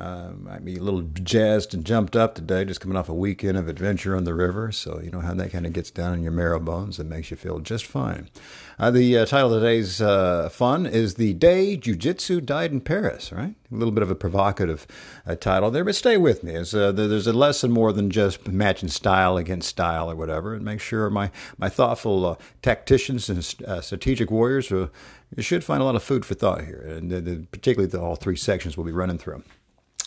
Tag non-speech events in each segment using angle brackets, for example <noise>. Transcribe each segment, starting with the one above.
uh, might be a little jazzed and jumped up today, just coming off a weekend of adventure on the river. So, you know how that kind of gets down in your marrow bones and makes you feel just fine. Uh, the uh, title of today's uh, fun is The Day Jiu Jitsu Died in Paris, right? A little bit of a provocative uh, title there, but stay with me. Uh, there's a lesson more than just matching style against style or whatever, and make sure my, my thoughtful tacticians and strategic warriors you should find a lot of food for thought here, and particularly the, all three sections we'll be running through.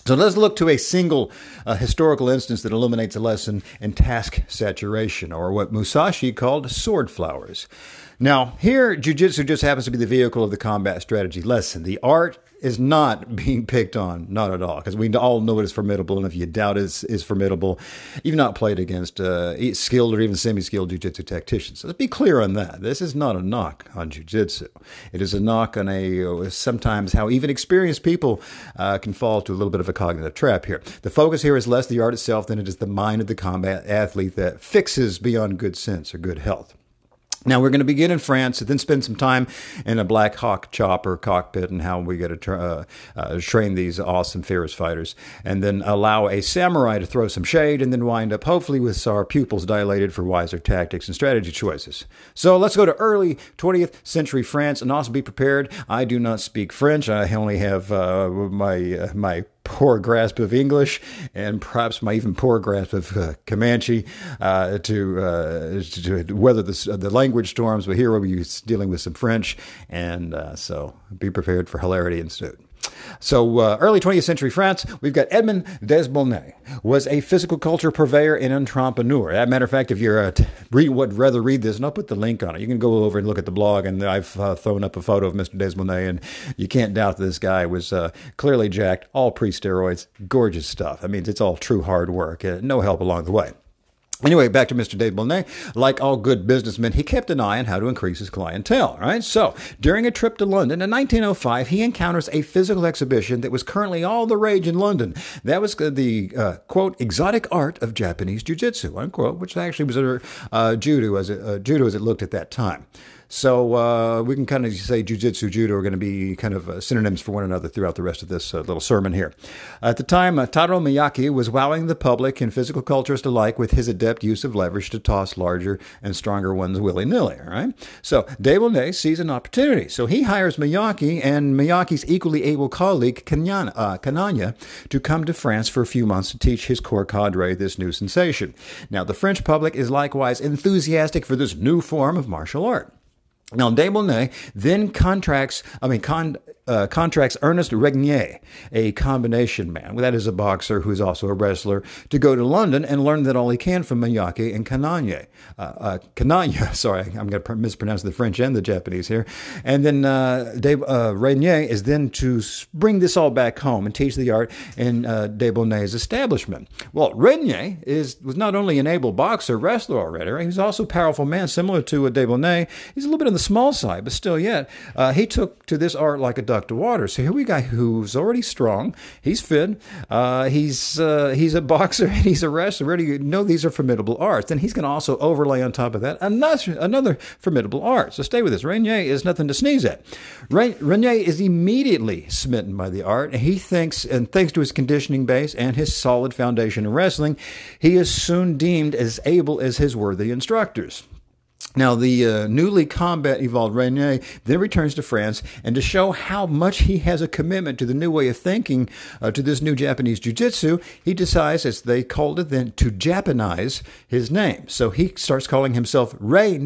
So let's look to a single uh, historical instance that illuminates a lesson in task saturation, or what Musashi called sword flowers. Now, here, jujitsu just happens to be the vehicle of the combat strategy lesson. The art is not <laughs> being picked on, not at all, because we all know it is formidable, and if you doubt it is, formidable, you've not played against uh, skilled or even semi-skilled jiu-jitsu tacticians. So let's be clear on that. This is not a knock on jiu-jitsu. It is a knock on a sometimes how even experienced people uh, can fall to a little bit of a cognitive trap here. The focus here is less the art itself than it is the mind of the combat athlete that fixes beyond good sense or good health. Now we're going to begin in France and then spend some time in a Black Hawk chopper cockpit and how we get to uh, uh, train these awesome fierce fighters, and then allow a samurai to throw some shade, and then wind up hopefully with our pupils dilated for wiser tactics and strategy choices. So let's go to early 20th century France, and also be prepared. I do not speak French. I only have uh, my uh, my poor grasp of English and perhaps my even poor grasp of uh, Comanche uh, to, uh, to, weather the, the language storms. But here we'll be dealing with some French, and uh, so be prepared for hilarity ensued. So, uh, early 20th century France, we've got Edmond Desbonnet, was a physical culture purveyor and entrepreneur. As a matter of fact, if you're uh, read, would rather read this, and I'll put the link on it, you can go over and look at the blog, and I've uh, thrown up a photo of Mr. Desbonnet, and you can't doubt that this guy was uh, clearly jacked, all pre-steroids, gorgeous stuff. I mean, it's all true hard work, uh, no help along the way. Anyway, back to Mr. Desbonnet. Like all good businessmen, he kept an eye on how to increase his clientele, right? So, during a trip to London in 1905, he encounters a physical exhibition that was currently all the rage in London. That was the, uh, quote, exotic art of Japanese jiu-jitsu, unquote, which actually was uh, judo, as it, uh, judo as it looked at that time. So uh, we can kind of say jujitsu, judo are going to be kind of uh, synonyms for one another throughout the rest of this uh, little sermon here. At the time, uh, Taro Miyake was wowing the public and physical culturists alike with his adept use of leverage to toss larger and stronger ones willy nilly. Right? So Desbonnet sees an opportunity. So he hires Miyake and Miyake's equally able colleague Kananya, uh, Kananya to come to France for a few months to teach his core cadre this new sensation. Now, the French public is likewise enthusiastic for this new form of martial art. Now, Desbonnet then contracts, I mean, con, uh, contracts Ernest Regnier, a combination man, well, that is a boxer who is also a wrestler, to go to London and learn that all he can from Miyake and Kananye. Uh, uh, Kananya, <laughs> sorry, I'm going to mispronounce the French and the Japanese here. And then uh, De, uh, Regnier is then to bring this all back home and teach the art in uh, Desbonnet's establishment. Well, Regnier is, was not only an able boxer, wrestler already, he's also a powerful man, similar to uh, Desbonnet. He's a little bit on the small side, but still yet. Uh, he took to this art like a duck to water. So here we got who's already strong. He's fit. Uh, he's uh, he's a boxer <laughs> and he's a wrestler. You know these are formidable arts. And he's going to also overlay on top of that another another formidable art. So stay with us. Regnier is nothing to sneeze at. Regnier is immediately smitten by the art. And he thinks, and thanks to his conditioning base and his solid foundation in wrestling, he is soon deemed as able as his worthy instructors. Now, the uh, newly combat evolved Regnier then returns to France, and to show how much he has a commitment to the new way of thinking, uh, to this new Japanese jiu-jitsu, he decides, as they called it then, to Japanize his name. So he starts calling himself Rei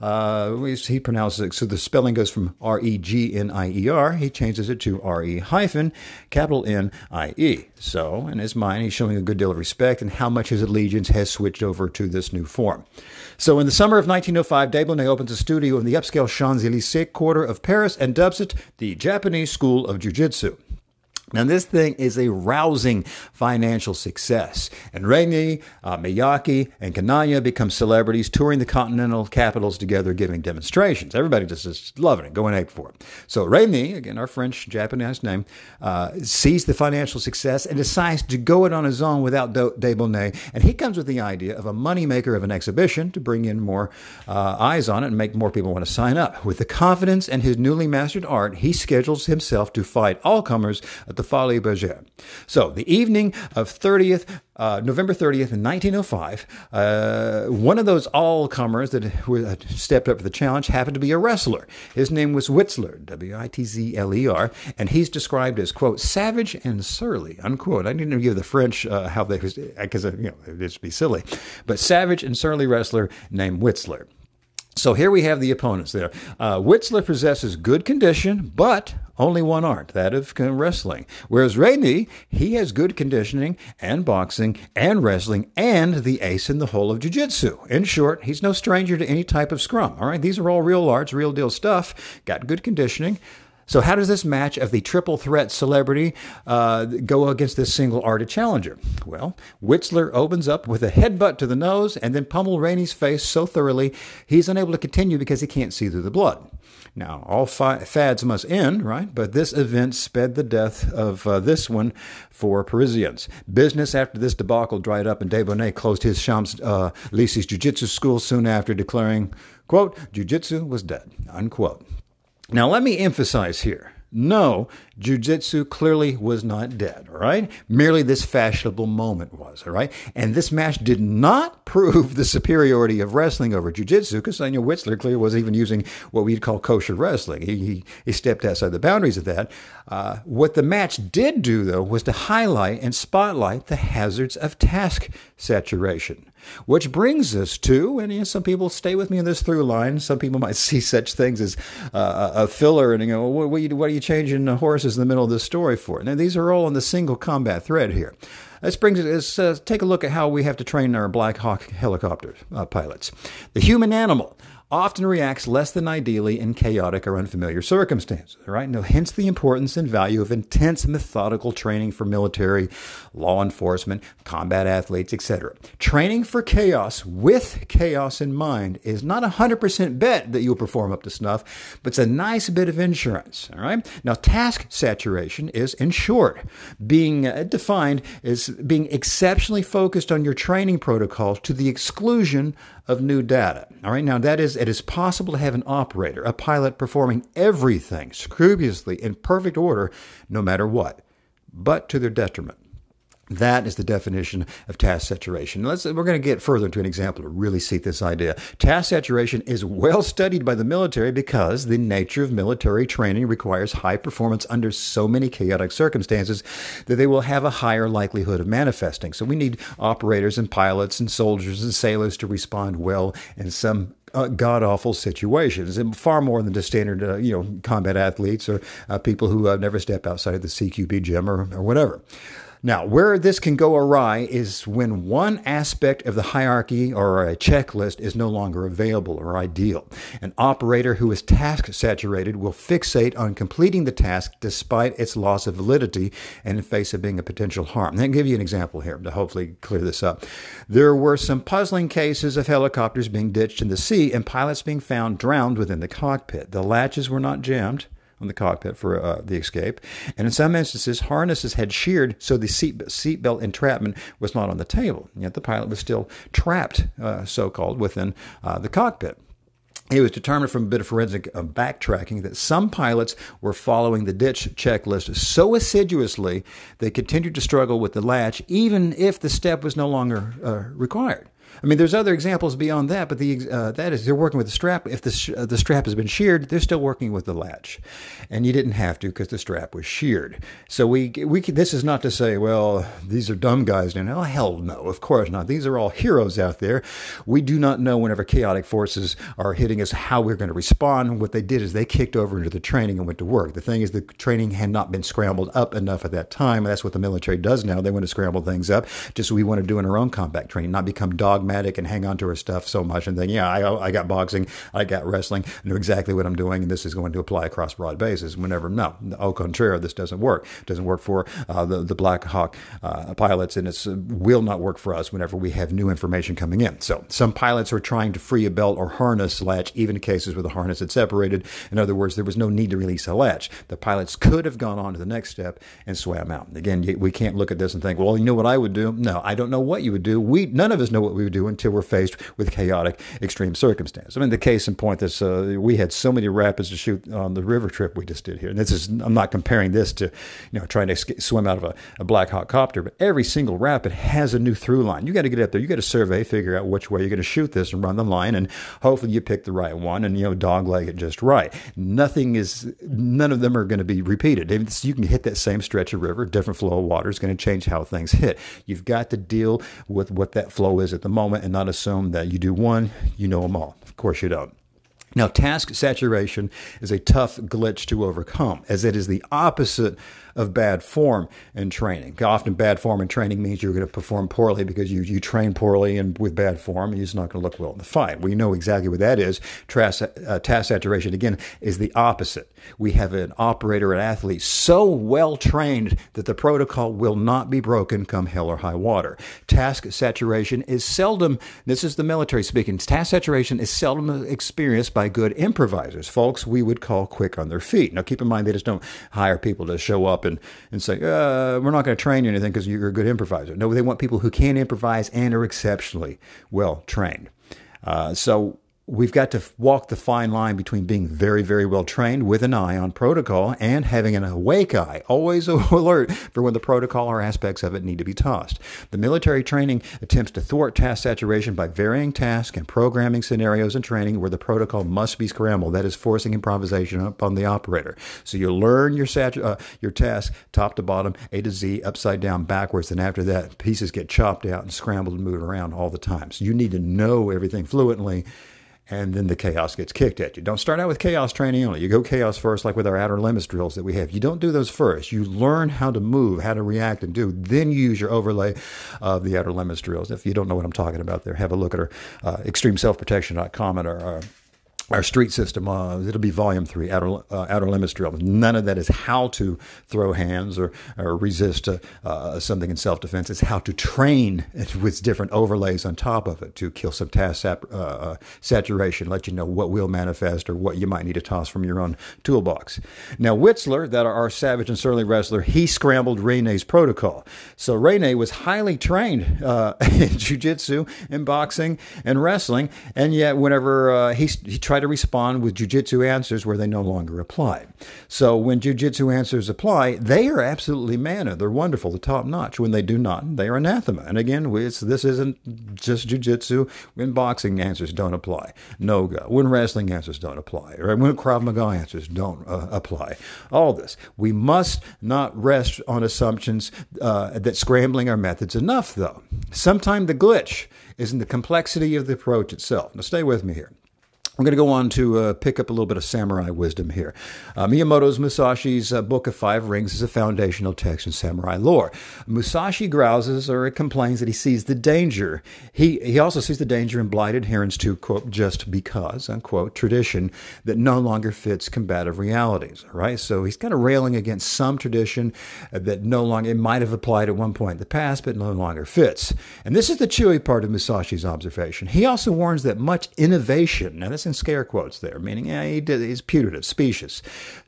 uh, he pronounces it so the spelling goes from R E G N I E R. He changes it to R E hyphen capital N I E. So in his mind, he's showing a good deal of respect and how much his allegiance has switched over to this new form. So in the summer of 1905, Desbonnet opens a studio in the upscale Champs Elysees quarter of Paris and dubs it the Japanese School of Jiu Jitsu. Now, this thing is a rousing financial success. And Raimi, uh, Miyake, and Kanaya become celebrities touring the continental capitals together giving demonstrations. Everybody just is loving it, going ape for it. So Raimi, again, our French Japanese name, uh, sees the financial success and decides to go it on his own without Debonnaire. And he comes with the idea of a moneymaker of an exhibition to bring in more uh, eyes on it and make more people want to sign up. With the confidence and his newly mastered art, he schedules himself to fight all comers the Folies Bergère. So, the evening of 30th, uh, November 30th, in 1905, uh, one of those all comers that stepped up for the challenge happened to be a wrestler. His name was Witzler, W I T Z L E R, and he's described as, quote, savage and surly, unquote. I didn't even give the French uh, how they, because, you know, it'd just be silly, but savage and surly wrestler named Witzler. So here we have the opponents there. Uh, Witzler possesses good condition, but only one art, that of wrestling. Whereas Rainey, he has good conditioning and boxing and wrestling and the ace in the hole of jiu-jitsu. In short, he's no stranger to any type of scrum. All right, these are all real arts, real deal stuff. Got good conditioning. So, how does this match of the triple threat celebrity uh, go against this single arted challenger? Well, Witzler opens up with a headbutt to the nose and then pummel Rainey's face so thoroughly he's unable to continue because he can't see through the blood. Now, all fads must end, right? But this event sped the death of uh, this one for Parisians. Business after this debacle dried up, and Debonnaire closed his Champs uh, Elysees Jiu-Jitsu school soon after, declaring, quote, Jiu-Jitsu was dead, unquote. Now, let me emphasize here no, Jiu-Jitsu clearly was not dead, all right? Merely this fashionable moment was, all right? And this match did not <laughs> prove the superiority of wrestling over Jiu-Jitsu because Daniel Witzler clearly was even using what we'd call kosher wrestling. He, he, he stepped outside the boundaries of that. Uh, what the match did do, though, was to highlight and spotlight the hazards of task saturation. Which brings us to, and you know, some people stay with me in this through line. Some people <laughs> might see such things as uh, a filler, and you go, what, what, are you, what are you changing the horses in the middle of the story for? Now, these are all on the single combat thread here. This brings us, uh, take a look at how we have to train our Black Hawk helicopter uh, pilots. The human animal often reacts less than ideally in chaotic or unfamiliar circumstances, right? Now, hence the importance and value of intense methodical training for military, law enforcement, combat athletes, etc. Training for chaos with chaos in mind is not a 100% bet that you'll perform up to snuff, but it's a nice bit of insurance, all right? Now, task saturation is, in short, being uh, defined as being exceptionally focused on your training protocols to the exclusion of new data. All right, now that is, it is possible to have an operator, a pilot performing everything scrupulously in perfect order, no matter what, but to their detriment. That is the definition of task saturation. Let's, we're going to get further into an example to really see this idea. Task saturation is well studied by the military because the nature of military training requires high performance under so many chaotic circumstances that they will have a higher likelihood of manifesting. So we need operators and pilots and soldiers and sailors to respond well in some uh, god awful situations, and far more than the standard, uh, you know, combat athletes or uh, people who uh, never step outside of the CQB gym or, or whatever. Now, where this can go awry is when one aspect of the hierarchy or a checklist is no longer available or ideal. An operator who is task saturated will fixate on completing the task despite its loss of validity and in face of being a potential harm. Let me give you an example here to hopefully clear this up. There were some puzzling cases of helicopters being ditched in the sea and pilots being found drowned within the cockpit. The latches were not jammed on the cockpit for uh, the escape. And in some instances, harnesses had sheared so the seat seatbelt entrapment was not on the table. Yet the pilot was still trapped, uh, so called, within uh, the cockpit. It was determined from a bit of forensic uh, backtracking that some pilots were following the ditch checklist so assiduously they continued to struggle with the latch, even if the step was no longer uh, required. I mean, there's other examples beyond that, but the uh, that is they're working with the strap. If the sh- uh, the strap has been sheared, they're still working with the latch, and you didn't have to because the strap was sheared. So we we this is not to say, well, these are dumb guys. No, hell no, of course not. These are all heroes out there. We do not know whenever chaotic forces are hitting us how we're going to respond. What they did is they kicked over into the training and went to work. The thing is, the training had not been scrambled up enough at that time. That's what the military does now. They want to scramble things up, just we want to do in our own combat training, not become dog dogmatic and hang on to her stuff so much and think, yeah, I, I got boxing, I got wrestling, I know exactly what I'm doing, and this is going to apply across broad bases. Whenever, no, au contraire, this doesn't work. It doesn't work for uh, the, the Black Hawk uh, pilots, and it uh, will not work for us whenever we have new information coming in. So some pilots are trying to free a belt or harness latch, even in cases where the harness had separated. In other words, there was no need to release a latch. The pilots could have gone on to the next step and swam out. Again, we can't look at this and think, well, you know what I would do? No, I don't know what you would do. We none of us know what we would do until we're faced with chaotic, extreme circumstance. I mean, the case in point is uh, we had so many rapids to shoot on the river trip we just did here, and this is I'm not comparing this to you know trying to swim out of a, a Black Hawk copter, but every single rapid has a new through line. You got to get up there, you got to survey, figure out which way you're going to shoot this, and run the line, and hopefully you pick the right one, and you know dogleg it just right. Nothing is none of them are going to be repeated. You can hit that same stretch of river, different flow of water is going to change how things hit. You've got to deal with what that flow is at the moment and not assume that you do one, you know them all. Of course, you don't. Now, task saturation is a tough glitch to overcome, as it is the opposite of bad form in training. Often, bad form in training means you're going to perform poorly because you, you train poorly and with bad form, and you're not going to look well in the fight. We know exactly what that is. Task, uh, task saturation, again, is the opposite. We have an operator, an athlete so well trained that the protocol will not be broken come hell or high water. Task saturation is seldom, this is the military speaking, task saturation is seldom experienced by good improvisers, folks we would call quick on their feet. Now, keep in mind, they just don't hire people to show up and, and say, uh, we're not going to train you anything because you're a good improviser. No, they want people who can improvise and are exceptionally well trained. Uh, so we've got to walk the fine line between being very, very well trained with an eye on protocol and having an awake eye, always <laughs> alert for when the protocol or aspects of it need to be tossed. The military training attempts to thwart task saturation by varying task and programming scenarios and training where the protocol must be scrambled. That is forcing improvisation upon the operator. So you learn your uh, your task top to bottom, A to Z, upside down, backwards, and after that, pieces get chopped out and scrambled and moved around all the time. So you need to know everything fluently and then the chaos gets kicked at you. Don't start out with chaos training only. You go chaos first, like with our outer limits drills that we have. You don't do those first. You learn how to move, how to react and do. Then you use your overlay of the outer limits drills. If you don't know what I'm talking about there, have a look at our uh, extremeselfprotection.com and our, our our street system. Uh, it'll be volume three, outer, uh, outer limits drill. None of that is how to throw hands or, or resist uh, uh something in self defense. It's how to train with different overlays on top of it to kill some task sap- uh, uh, saturation, let you know what will manifest or what you might need to toss from your own toolbox. Now, Witzler, that our savage and surly wrestler, he scrambled Rene's protocol. So Rene was highly trained <laughs> in jujitsu, in boxing, and wrestling, and yet whenever he, he tried try to respond with jujitsu answers where they no longer apply. So when jujitsu answers apply, they are absolutely manna. They're wonderful, the top notch. When they do not, they are anathema. And again, this isn't just jujitsu. When boxing answers don't apply, no go. When wrestling answers don't apply, or when Krav Maga answers don't uh, apply. All this. We must not rest on assumptions uh, that scrambling our methods enough, though. Sometimes the glitch is in the complexity of the approach itself. Now, stay with me here. I'm going to go on to uh, pick up a little bit of samurai wisdom here. Uh, Miyamoto's Musashi's uh, Book of Five Rings is a foundational text in samurai lore. Musashi grouses or complains that he sees the danger. He, he also sees the danger in blind adherence to, quote, just because, unquote, tradition that no longer fits combative realities, right? So he's kind of railing against some tradition that no longer, it might have applied at one point in the past, but no longer fits. And this is the chewy part of Musashi's observation. He also warns that much innovation, now this in scare quotes there, meaning yeah, he did, he's putative, specious.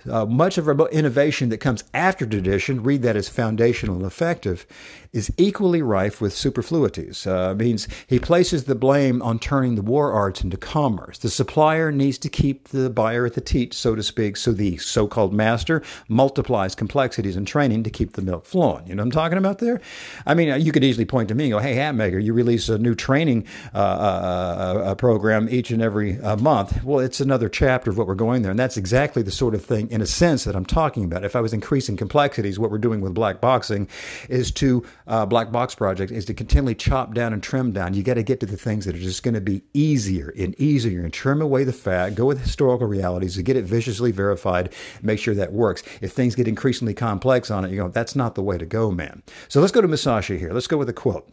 Uh, much of our innovation that comes after tradition, read that as foundational and effective, is equally rife with superfluities. Uh, means he places the blame on turning the war arts into commerce. The supplier needs to keep the buyer at the teat, so to speak, so the so called master multiplies complexities and training to keep the milk flowing. You know what I'm talking about there? I mean, uh, you could easily point to me and go, hey, Hatmaker, you release a new training uh, uh, uh program each and every uh, month. Well, it's another chapter of what we're going there. And that's exactly the sort of thing, in a sense, that I'm talking about. If I was increasing complexities, what we're doing with black boxing is to uh, Black Box Project is to continually chop down and trim down. You got to get to the things that are just going to be easier and easier and trim away the fat, go with historical realities to get it viciously verified, make sure that works. If things get increasingly complex on it, you go, that's not the way to go, man. So let's go to Musashi here. Let's go with a quote.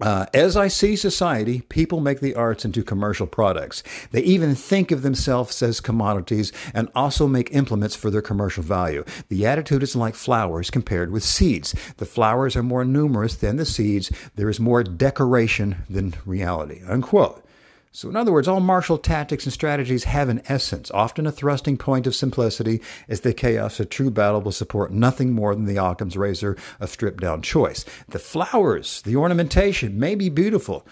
Uh, as I see society, people make the arts into commercial products. They even think of themselves as commodities and also make implements for their commercial value. The attitude is like flowers compared with seeds. The flowers are more numerous than the seeds. There is more decoration than reality. Unquote. So, in other words, all martial tactics and strategies have an essence, often a thrusting point of simplicity, as the chaos of true battle will support nothing more than the Occam's razor of stripped down choice. The flowers, the ornamentation may be beautiful,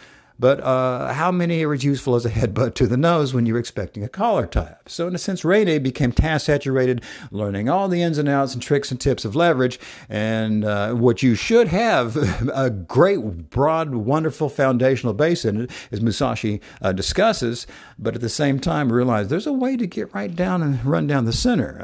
but uh, how many are as useful as a headbutt to the nose when you're expecting a collar tie up? So, in a sense, Rene became task saturated, learning all the ins and outs and tricks and tips of leverage. And uh, what you should have <laughs> a great, broad, wonderful foundational base in it, as Musashi uh, discusses, but at the same time, realize there's a way to get right down and run down the center.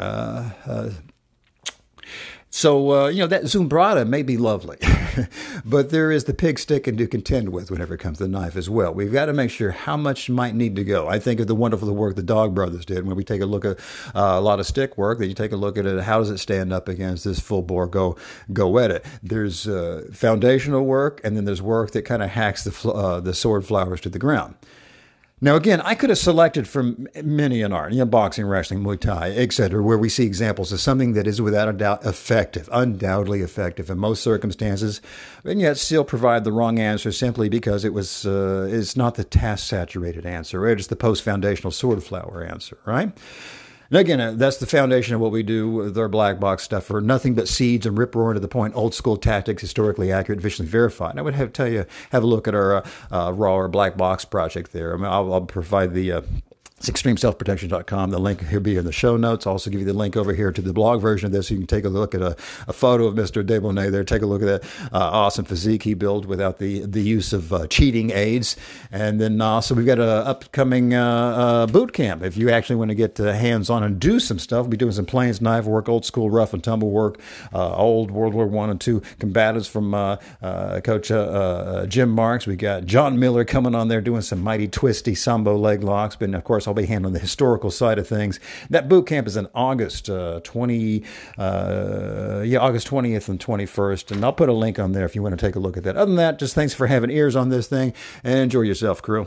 So, uh, you know, that sumbrada may be lovely, <laughs> but there is the pig sticking to contend with whenever it comes to the knife as well. We've got to make sure how much might need to go. I think of the wonderful work the Dog Brothers did when we take a look at uh, a lot of stick work, that you take a look at it, how does it stand up against this full bore go, go at it? There's uh, foundational work, and then there's work that kind of hacks the, uh, the sword flowers to the ground. Now, again, I could have selected from many an art, you know, boxing, wrestling, Muay Thai, etc., where we see examples of something that is without a doubt effective, undoubtedly effective in most circumstances, and yet still provide the wrong answer simply because it was uh, it's not the task saturated answer, right? It's the post foundational sword flower answer, right? And again, uh, that's the foundation of what we do with our black box stuff for nothing but seeds and rip roaring to the point, old school tactics, historically accurate, visually verified. And I would have tell you, have a look at our uh, uh, raw or black box project there. I mean, I'll, I'll provide the uh, it's extremeselfprotection.com. The link here be in the show notes. I'll also give you the link over here to the blog version of this. You can take a look at a, a photo of Mr. Desbonnet there. Take a look at that uh, awesome physique he built without the, the use of uh, cheating aids. And then also we've got an upcoming uh, uh, boot camp. If you actually want to get uh, hands on and do some stuff, we'll be doing some planes, knife work, old school rough and tumble work, uh, old World War One and Two combatants from Coach Jim Marks. We got John Miller coming on there doing some mighty twisty sambo leg locks. But of course, I'll be handling the historical side of things. That boot camp is in August uh, 20, uh, yeah, August 20th and 21st. And I'll put a link on there if you want to take a look at that. Other than that, just thanks for having ears on this thing and enjoy yourself, crew.